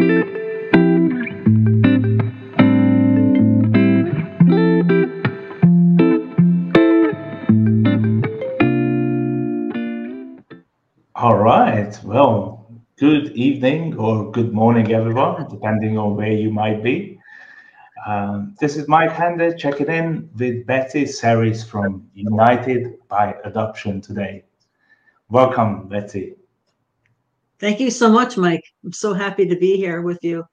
All right. Well, good evening or good morning, everyone, depending on where you might be. Um, this is Mike Hander checking in with Betsey Sarris from United by Adoption today. Welcome, Betsey. Thank you so much, Mike. I'm so happy to be here with you.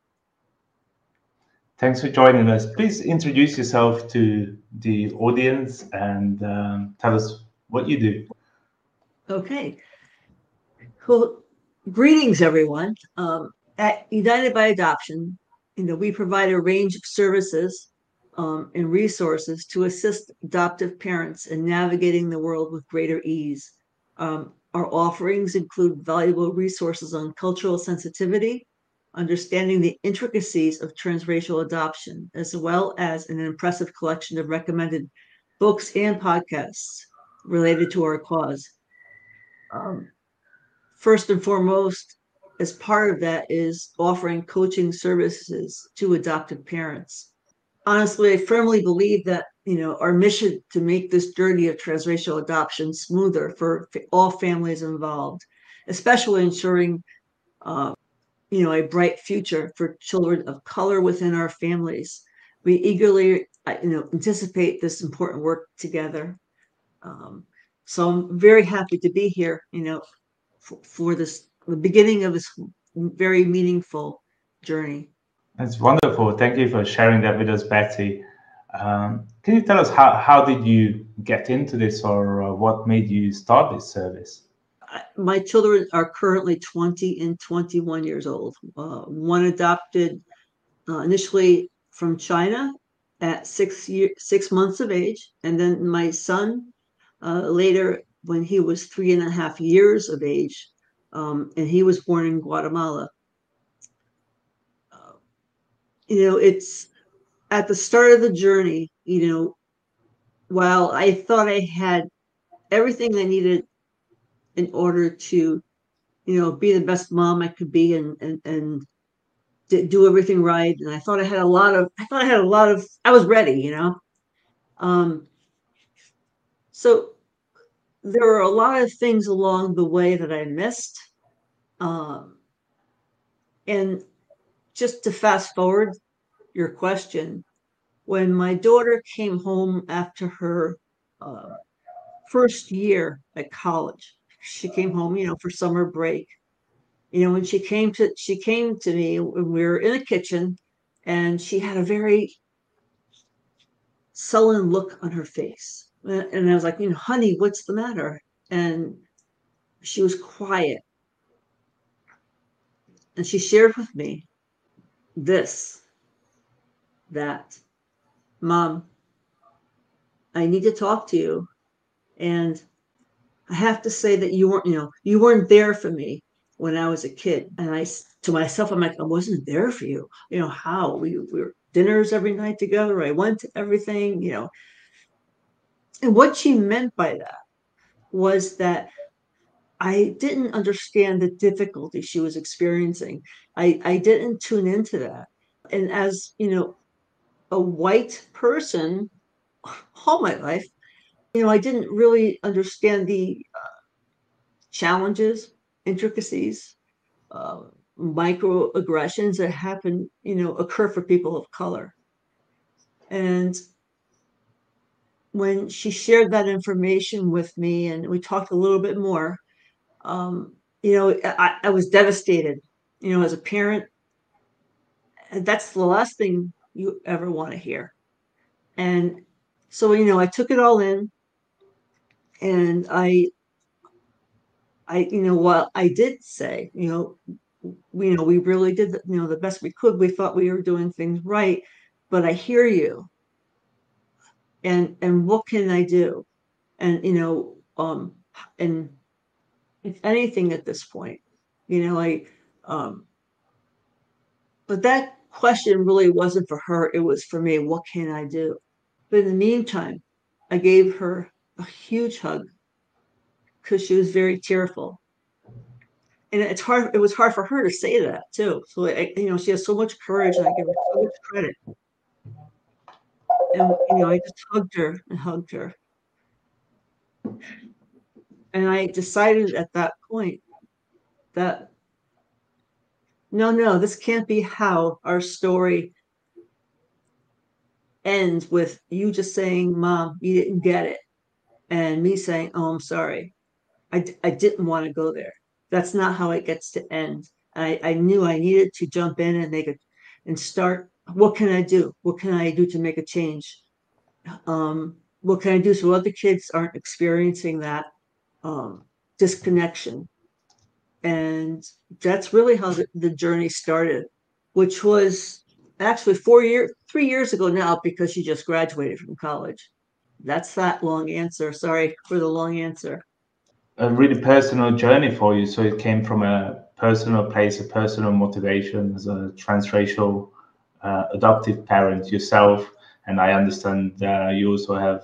Thanks for joining us. Please introduce yourself to the audience and um, tell us what you do. Okay. Well, greetings, everyone. Um, at United by Adoption, you know, we provide a range of services um, and resources to assist adoptive parents in navigating the world with greater ease. Um, our offerings include valuable resources on cultural sensitivity, understanding the intricacies of transracial adoption, as well as an impressive collection of recommended books and podcasts related to our cause. Um, first and foremost, as part of that is offering coaching services to adoptive parents. Honestly, I firmly believe that you know our mission to make this journey of transracial adoption smoother for all families involved, especially ensuring uh, you know a bright future for children of color within our families. We eagerly you know anticipate this important work together. Um, so I'm very happy to be here, you know, for, for this the beginning of this very meaningful journey. That's wonderful. Thank you for sharing that with us, Betsey. Um, can you tell us how, how did you get into this or uh, what made you start this service? My children are currently 20 and 21 years old. Uh, one adopted uh, initially from China at six year, six months of age, and then my son uh, later when he was three and a half years of age um, and he was born in Guatemala. You know, it's at the start of the journey, you know, while I thought I had everything I needed in order to, you know, be the best mom I could be and and and do everything right, and I thought I had a lot of, I thought I had a lot of, I was ready, you know. Um, so there were a lot of things along the way that I missed. Um, and just to fast forward your question, when my daughter came home after her uh, first year at college, she came home, you know, for summer break. You know, when she came to she came to me when we were in the kitchen, and she had a very sullen look on her face and I was like, you know, honey, what's the matter? And she was quiet. And she shared with me this that, Mom, I need to talk to you. And I have to say that you weren't, you know, you weren't there for me when I was a kid. And I, to myself, I'm like, I wasn't there for you. You know, how? We, we were dinners every night together. I went to everything, you know. And what she meant by that was that I didn't understand the difficulty she was experiencing. I, I didn't tune into that. And as, you know, a white person all my life, you know, I didn't really understand the uh, challenges, intricacies, uh, microaggressions that happen, you know, occur for people of color. And when she shared that information with me and we talked a little bit more, um, you know, I, I was devastated, you know, as a parent. That's the last thing you ever want to hear. And so, you know, I took it all in and I, I, you know, what I did say, you know, we, you know, we really did, you know, the best we could. We thought we were doing things right, but I hear you and and what can I do? And you know, um, and if anything at this point, you know, I um, but that question really wasn't for her. It was for me. What can I do? But in the meantime, I gave her a huge hug because she was very tearful. and it's hard. It was hard for her to say that too. So I, you know, she has so much courage, and I give her so much credit. And you know, I just hugged her and hugged her, and I decided at that point that no, no, this can't be how our story ends with you just saying, "Mom, you didn't get it," and me saying, "Oh, I'm sorry." I, I didn't want to go there that's not how it gets to end. I, I knew I needed to jump in and make it and start. What can I do? What can I do to make a change? Um, what can I do so other kids aren't experiencing that um, disconnection? And that's really how the, the journey started, which was actually four years, three years ago now, because she just graduated from college. That's that long answer. Sorry for the long answer a really personal journey for you. So it came from a personal place, a personal motivation as a transracial uh, adoptive parent yourself. And I understand uh, you also have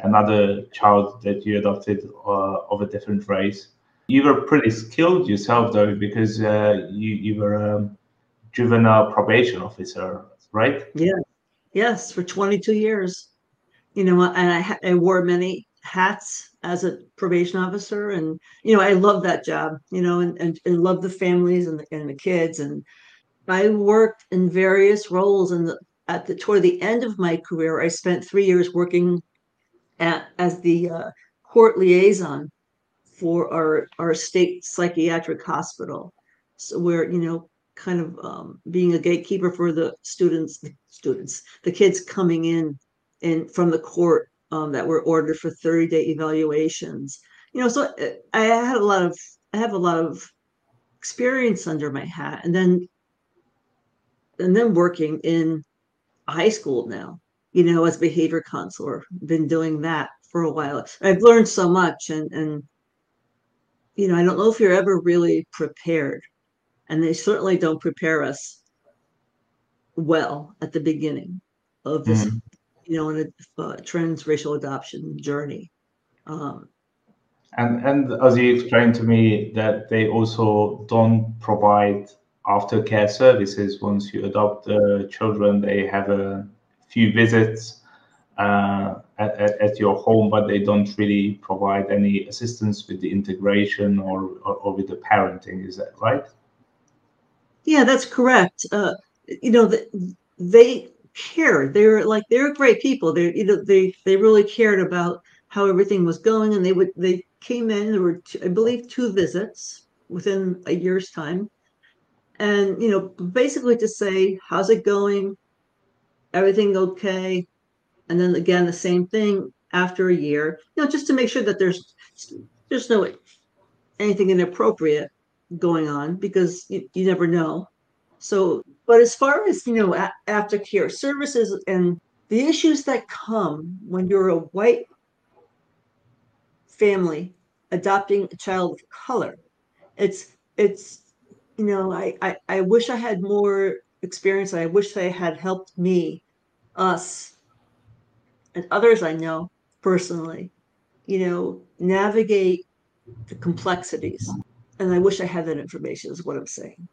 another child that you adopted uh, of a different race. You were pretty skilled yourself, though, because uh, you you were a juvenile probation officer, right? Yeah. Yes, for 22 years. You know, and I, I wore many hats as a probation officer and you know i love that job you know and, and, and love the families and the, and the kids and i worked in various roles and at the toward the end of my career i spent three years working at as the uh, court liaison for our our state psychiatric hospital so we're you know kind of um, being a gatekeeper for the students students the kids coming in and from the court um, that were ordered for 30 day evaluations. You know, so uh, I had a lot of, I have a lot of experience under my hat and then, and then working in high school now, you know, as behavior counselor, been doing that for a while. I've learned so much and, and, you know, I don't know if you're ever really prepared and they certainly don't prepare us well at the beginning of this mm-hmm you know, in a uh, transracial adoption journey. Um, and and as you explained to me that they also don't provide aftercare services once you adopt the children. They have a few visits uh, at, at, at, your home, but they don't really provide any assistance with the integration or, or, or with the parenting. Is that right? Yeah, that's correct. Uh, you know, the, they cared. They were like they were great people. They you know they they really cared about how everything was going, and they would they came in. There were two, I believe two visits within a year's time, and you know basically to say how's it going, everything okay, and then again the same thing after a year. You know just to make sure that there's there's no anything inappropriate going on because you, you never know. So but as far as you know, a- aftercare services and the issues that come when you're a white family adopting a child of color, it's it's you know I I, I wish I had more experience. I wish they had helped me, us, and others I know personally, you know, navigate the complexities. And I wish I had that information. Is what I'm saying.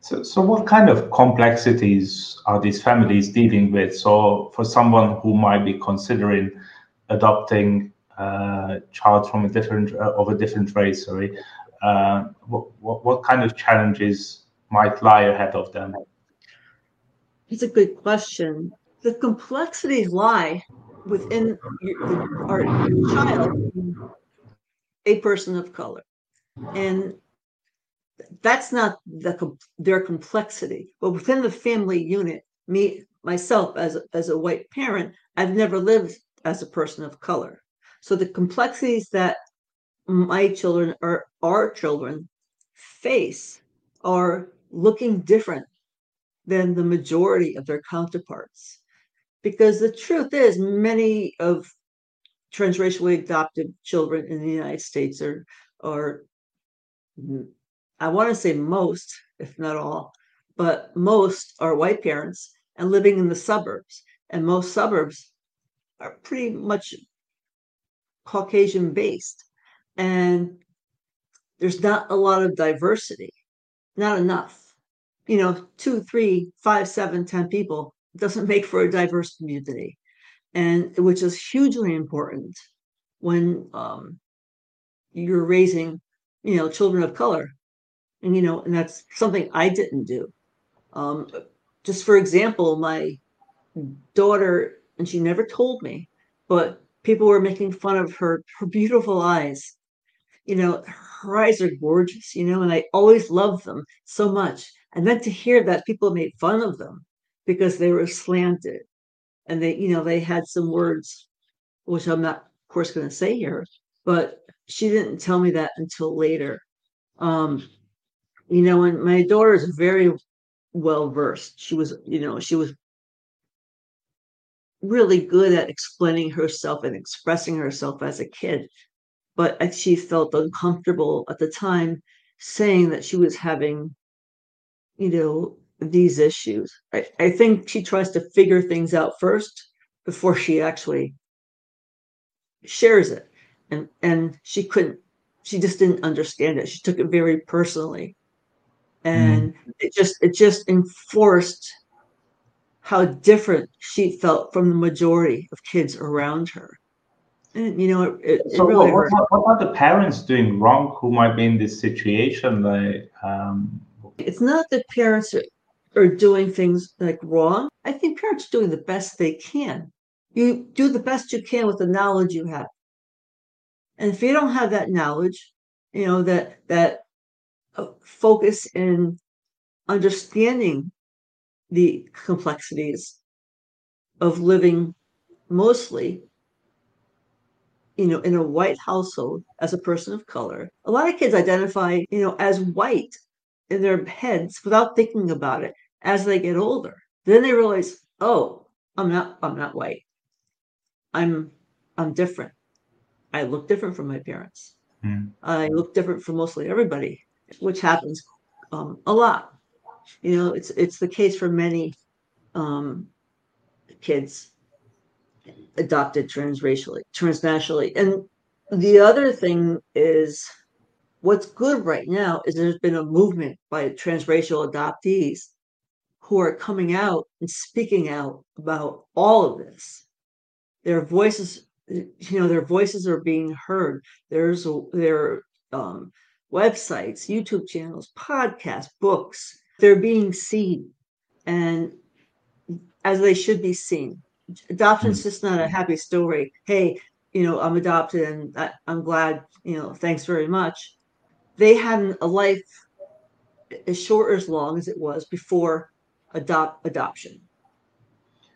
So, so what kind of complexities are these families dealing with? So, for someone who might be considering adopting a child from a different uh, of a different race, sorry, uh, what, what what kind of challenges might lie ahead of them? It's a good question. The complexities lie within our child, a person of color, and that's not the their complexity. But within the family unit me myself as as a white parent i've never lived as a person of color. So the complexities that my children or our children face are looking different than the majority of their counterparts because the truth is many of transracially adopted children in the united states are are I want to say most, if not all, but most are white parents and living in the suburbs. And most suburbs are pretty much Caucasian based. And there's not a lot of diversity, not enough. You know, two, three, five, seven, ten people doesn't make for a diverse community, and which is hugely important when um, you're raising, you know, children of color, and you know, and that's something I didn't do. Um, just for example, my daughter, and she never told me, but people were making fun of her her beautiful eyes. You know, her eyes are gorgeous, you know, and I always loved them so much. And then to hear that people made fun of them because they were slanted and they, you know, they had some words, which I'm not, of course, going to say here, but she didn't tell me that until later. Um, you know, and my daughter is very well versed. She was, you know, she was really good at explaining herself and expressing herself as a kid. But she felt uncomfortable at the time saying that she was having, you know, these issues. I, I think she tries to figure things out first before she actually shares it. And and she couldn't she just didn't understand it. She took it very personally. And mm. it just it just enforced how different she felt from the majority of kids around her. And you know, it, it so really what, what, what, are the parents doing wrong who might be in this situation? Like, um... it's not that parents are, are doing things like wrong. I think parents are doing the best they can. You do the best you can with the knowledge you have. And if you don't have that knowledge, you know that that uh, focus in understanding the complexities of living mostly you know in a white household as a person of color a lot of kids identify you know as white in their heads without thinking about it as they get older. Then they realize oh i'm not i'm not white. I'm i'm different. I look different from my parents. Mm. i look different from mostly everybody which happens um, a lot. You know, it's it's the case for many um, kids adopted transracially, transnationally. And the other thing is what's good right now is there's been a movement by transracial adoptees who are coming out and speaking out about all of this. Their voices, you know, their voices are being heard. There's their um, websites, YouTube channels, podcasts, books, they're being seen and as they should be seen. Adoption's just not a happy story. Hey, you know, I'm adopted and I, am glad, you know, thanks very much. They had a life as short or as long as it was before adopt adoption.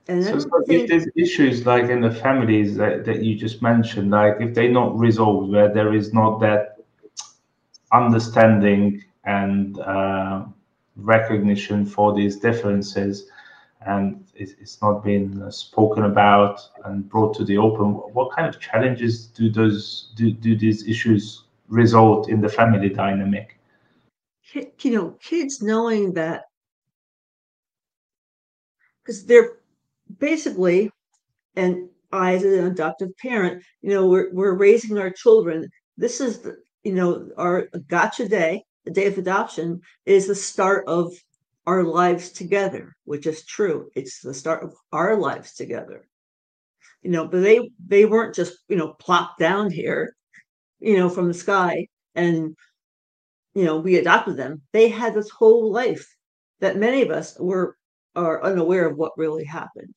And so, so if there's issues like in the families that, that you just mentioned, like if they're not resolved, where there is not that understanding and uh, recognition for these differences and it's not been spoken about and brought to the open what kind of challenges do those do, do these issues result in the family dynamic you know kids knowing that because they're basically and i as an adoptive parent you know we're, we're raising our children this is the you know our gotcha day the day of adoption is the start of our lives together, which is true. It's the start of our lives together. You know, but they they weren't just, you know, plopped down here, you know, from the sky and you know, we adopted them. They had this whole life that many of us were are unaware of what really happened.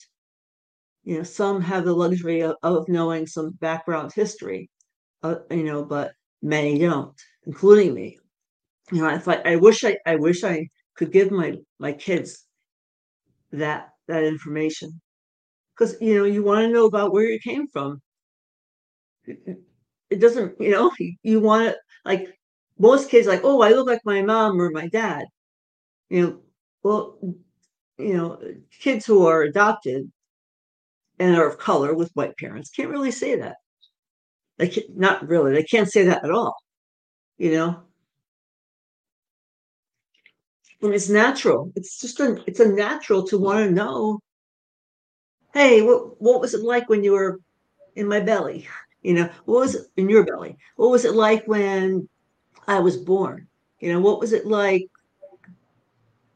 You know, some have the luxury of, of knowing some background history, uh, you know, but many don't, including me you know, I thought I wish I, I wish I could give my my kids that that information because you know you want to know about where you came from. It, doesn't, you know, you want to like most kids like, oh, I look like my mom or my dad. You know, well, you know, kids who are adopted and are of color with white parents can't really say that. They can, not really. They can't say that at all. You know, and it's natural. It's just a it's a natural to want to know. Hey, what what was it like when you were in my belly? You know, what was it in your belly? What was it like when I was born. You know, what was it like?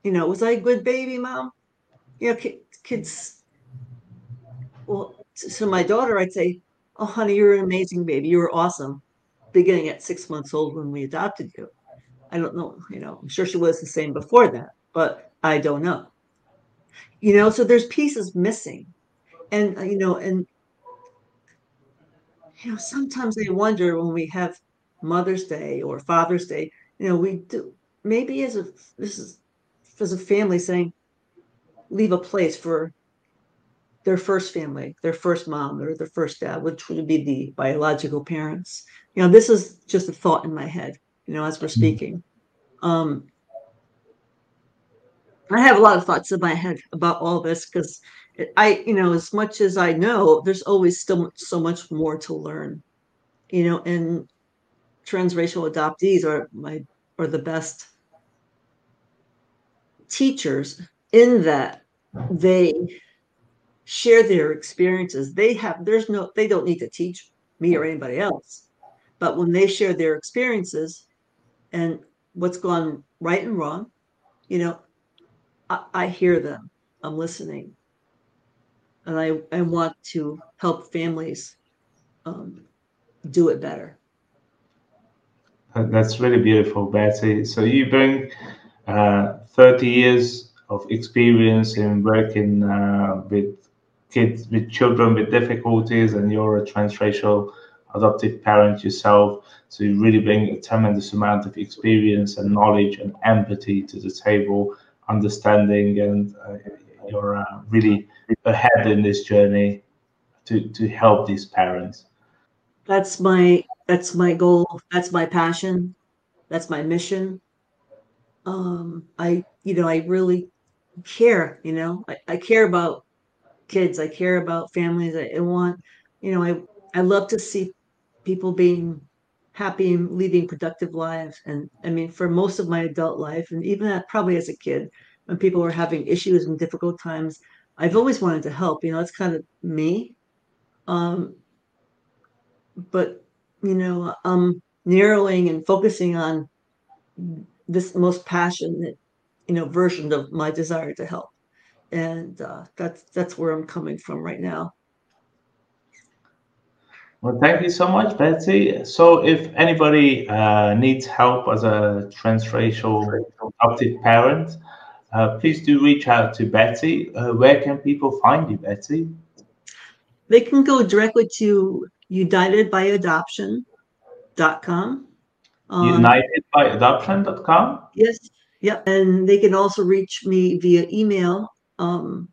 You know, was I a good baby mom? You know, kids. Well, so my daughter, I'd say, "Oh, honey, you're an amazing baby. You were awesome." Beginning at six months old when we adopted you. I don't know. You know, I'm sure she was the same before that, but I don't know. You know, so there's pieces missing, and uh, you know, and you know, sometimes I wonder when we have Mother's Day or Father's Day, you know, we do maybe as a this is as a family saying, leave a place for their first family, their first mom or their first dad, which would be the biological parents. You know, this is just a thought in my head, you know, as we're mm-hmm. speaking. Um, I have a lot of thoughts in my head about all this because I, you know, as much as I know, there's always still so much more to learn, you know, and transracial adoptees are my are the best teachers in that they share their experiences. They have there's no they don't need to teach me or anybody else, but when they share their experiences and what's gone right and wrong, you know, I, I hear them. I'm listening and I, I want to help families um, do it better. That's really beautiful, Betsey. So you bring uh, 30 years of experience in working uh, with kids, with children with difficulties, and you're a transracial adoptive parent yourself. So you really bring a tremendous amount of experience and knowledge and empathy to the table, understanding, and uh, you're uh, really ahead in this journey to to help these parents. That's my that's my goal. That's my passion. That's my mission. Um i you know i really care you know? I, I care about kids. I care about families. I, I want you know i i love to see people being happy and leading productive lives and i mean for most of my adult life and even at, probably as a kid when people were having issues and difficult times. I've always wanted to help, you know, it's kind of me. Um, but, you know, I'm narrowing and focusing on this most passionate, you know, version of my desire to help. And uh, that's that's where I'm coming from right now. Well, thank you so much, Betsey. So, if anybody uh, needs help as a transracial adoptive parent, uh, please do reach out to Betsey. Uh, where can people find you, Betsey? They can go directly to unitedbyadoption.com. Um, unitedbyadoption.com? Yes. Yep. And they can also reach me via email um,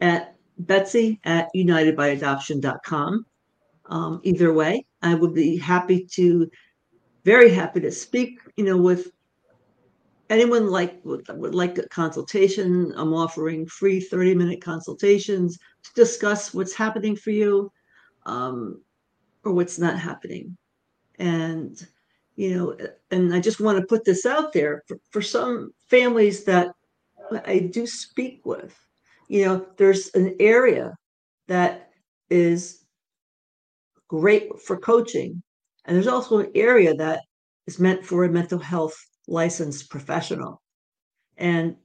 at betsy at unitedbyadoption.com. Um, either way, I would be happy to, very happy to speak, you know, with anyone like would, would like a consultation, I'm offering free 30 minute consultations to discuss what's happening for you um, or what's not happening. And, you know, and I just want to put this out there for, for some families that I do speak with, you know, there's an area that is great for coaching. And there's also an area that is meant for a mental health licensed professional. And,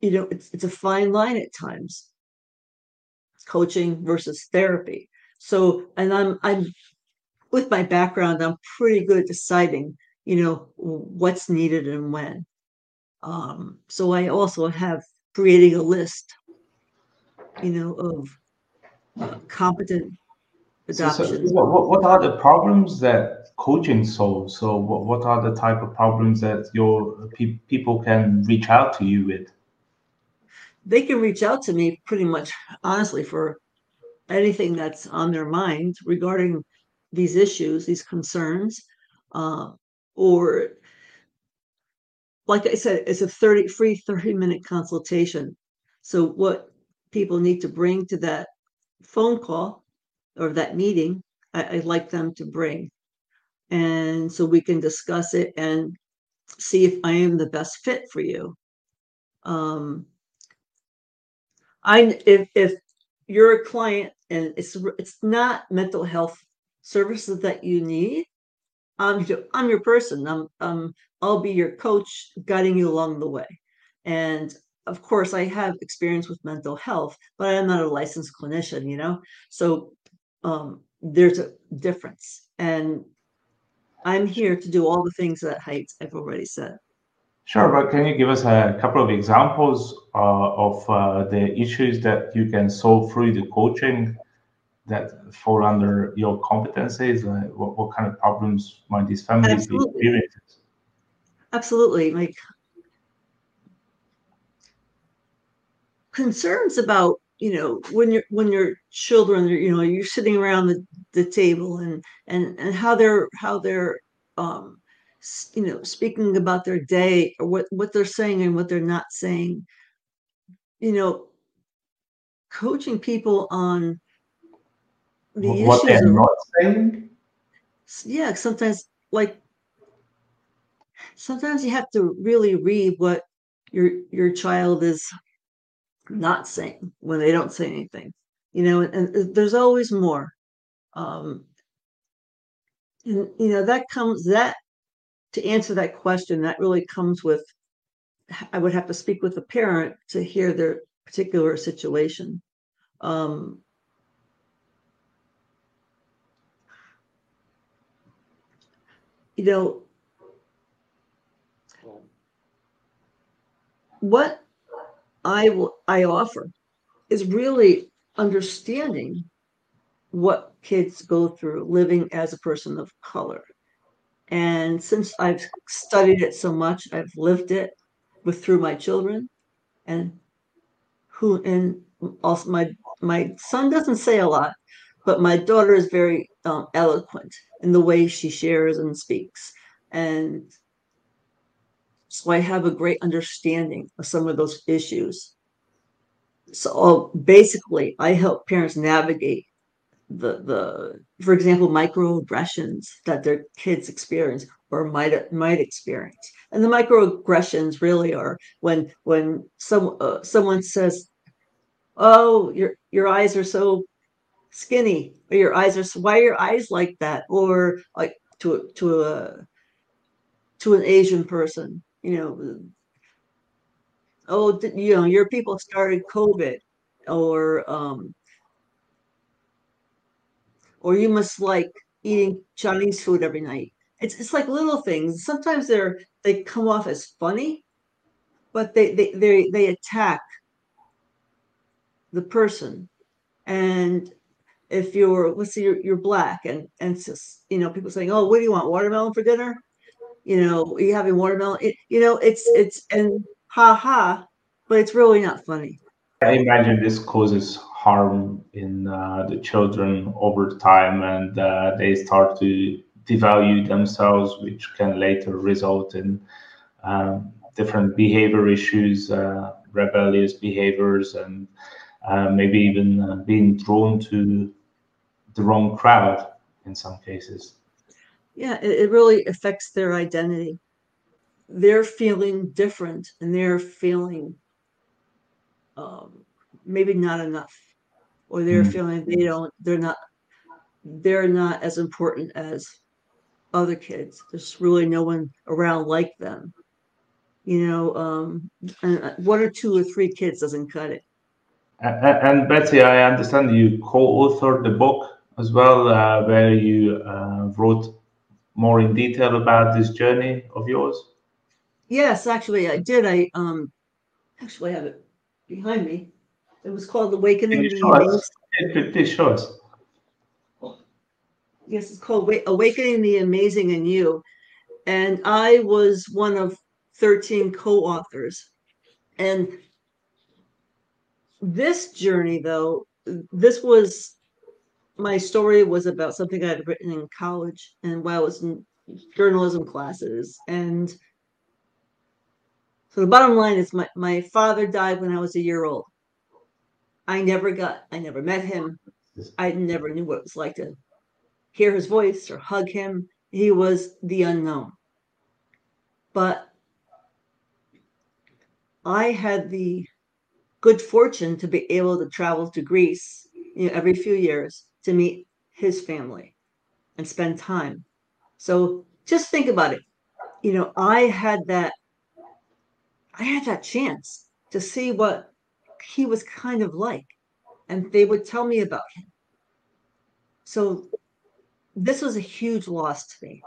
you know, it's, it's a fine line at times coaching versus therapy. So, and I'm, I'm, with my background, I'm pretty good at deciding, you know, what's needed and when. Um, so I also have creating a list, you know, of uh, competent adoptions. So, so what, what are the problems that coaching solves? So what, what are the type of problems that your pe- people can reach out to you with? They can reach out to me pretty much honestly for anything that's on their mind regarding these issues, these concerns, uh, or like I said, it's a 30 free 30 minute consultation. So what people need to bring to that phone call or that meeting, I, would like them to bring and so we can discuss it and see if I am the best fit for you. Um, I if if you're a client and it's it's not mental health services that you need, I'm I'm your person. I'm um I'll be your coach, guiding you along the way. And of course, I have experience with mental health, but I'm not a licensed clinician, you know. So um, there's a difference, and I'm here to do all the things that Heights I've already said. Sure, but can you give us a couple of examples uh, of uh, the issues that you can solve through the coaching that fall under your competencies? Uh, what, what, kind of problems might these families Absolutely. be experiencing? Absolutely. Like concerns about you know when you're when your children you know you're sitting around the, the table and and and how they're how they're um you know speaking about their day or what what they're saying and what they're not saying. You know coaching people on the what issues they're not saying? Yeah sometimes like sometimes you have to really read what your your child is not saying when they don't say anything you know and, and there's always more um and you know that comes that to answer that question that really comes with i would have to speak with the parent to hear their particular situation um you know what I will I offer is really understanding what kids go through living as a person of color. And since I've studied it so much, I've lived it with through my children and who and also my my son doesn't say a lot, but my daughter is very um, eloquent in the way she shares and speaks. And so I have a great understanding of some of those issues. So basically, I help parents navigate the the for example microaggressions that their kids experience or might might experience. And the microaggressions really are when when some uh, someone says oh your your eyes are so skinny or your eyes are why are your eyes like that? Or like to to a to an asian person you know, oh, you know, your people started COVID, or um, or you must like eating Chinese food every night. It's it's like little things. Sometimes they're they come off as funny, but they they they they attack the person. And if you're let's say you're, you're black and and just you know people saying, oh, what do you want, watermelon for dinner? You know, you having watermelon. It, you know, it's it's and ha ha, but it's really not funny. I imagine this causes harm in uh, the children over time, and uh, they start to devalue themselves, which can later result in um, different behavior issues, uh, rebellious behaviors, and uh, maybe even uh, being drawn to the wrong crowd in some cases yeah it, it really affects their identity. They're feeling different and they're feeling um, maybe not enough or they're mm. feeling they don't they're not they're not as important as other kids. There's really no one around like them. You know um, and uh, one or two or three kids doesn't cut it. And, and betsey i understand you co-authored the book as well uh, where you uh, wrote more in detail about this journey of yours? Yes, actually, I did. I um, actually have it behind me. It was called Awakening the Amazing. Please show us. Yes, it's called Awakening the Amazing in You. And I was one of 13 co authors. And this journey, though, this was my story was about something I had written in college and while I was in journalism classes. And so the bottom line is my, my father died when I was a year old. I never got, I never met him. I never knew what it was like to hear his voice or hug him. He was the unknown. But I had the good fortune to be able to travel to Greece you know, every few years to meet his family and spend time. So just think about it. You know, I had that I had that chance to see what he was kind of like, and they would tell me about him. So this was a huge loss to me,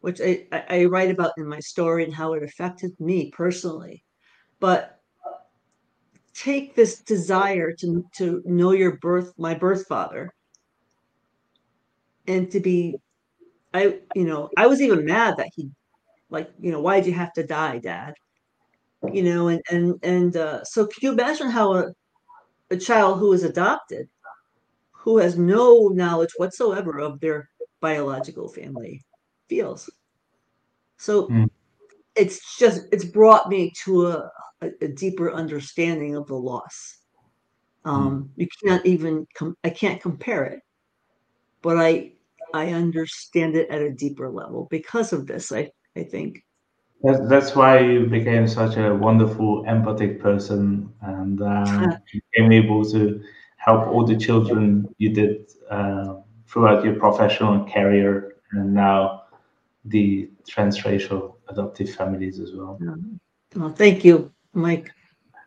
which I, I write about in my story and how it affected me personally. But take this desire to, to know your birth, my birth father, and to be, I, you know, I was even mad that he, like, you know, why did you have to die, dad? You know, and, and, and, uh, so can you imagine how a, a child who is adopted, who has no knowledge whatsoever of their biological family feels? So mm. it's just, it's brought me to a, a, a deeper understanding of the loss. Hmm. Um, mm. You can't even, com- I can't compare it, but I, I understand it at a deeper level because of this. I, I think. That's, that's why you became such a wonderful, empathic person, and um, became able to help all the children you did uh, throughout your professional career, and now the transracial adoptive families as well. Well, thank you, Mike.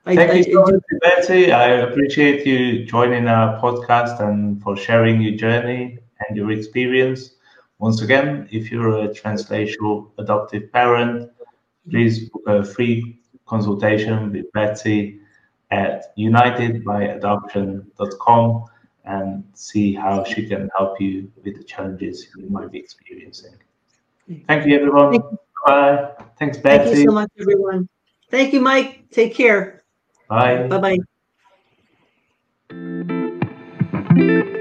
I, Thank I, you so much, Betsey. I appreciate you joining our podcast and for sharing your journey and your experience. Once again, if you're a transracial adoptive parent, please book a free consultation with Betsey at unitedbyadoption.com and see how she can help you with the challenges you might be experiencing. Thank you, everyone. Thank you. Bye. Thanks, Betsey. Thank you so much, everyone. Thank you, Mike. Take care. Bye. Bye bye.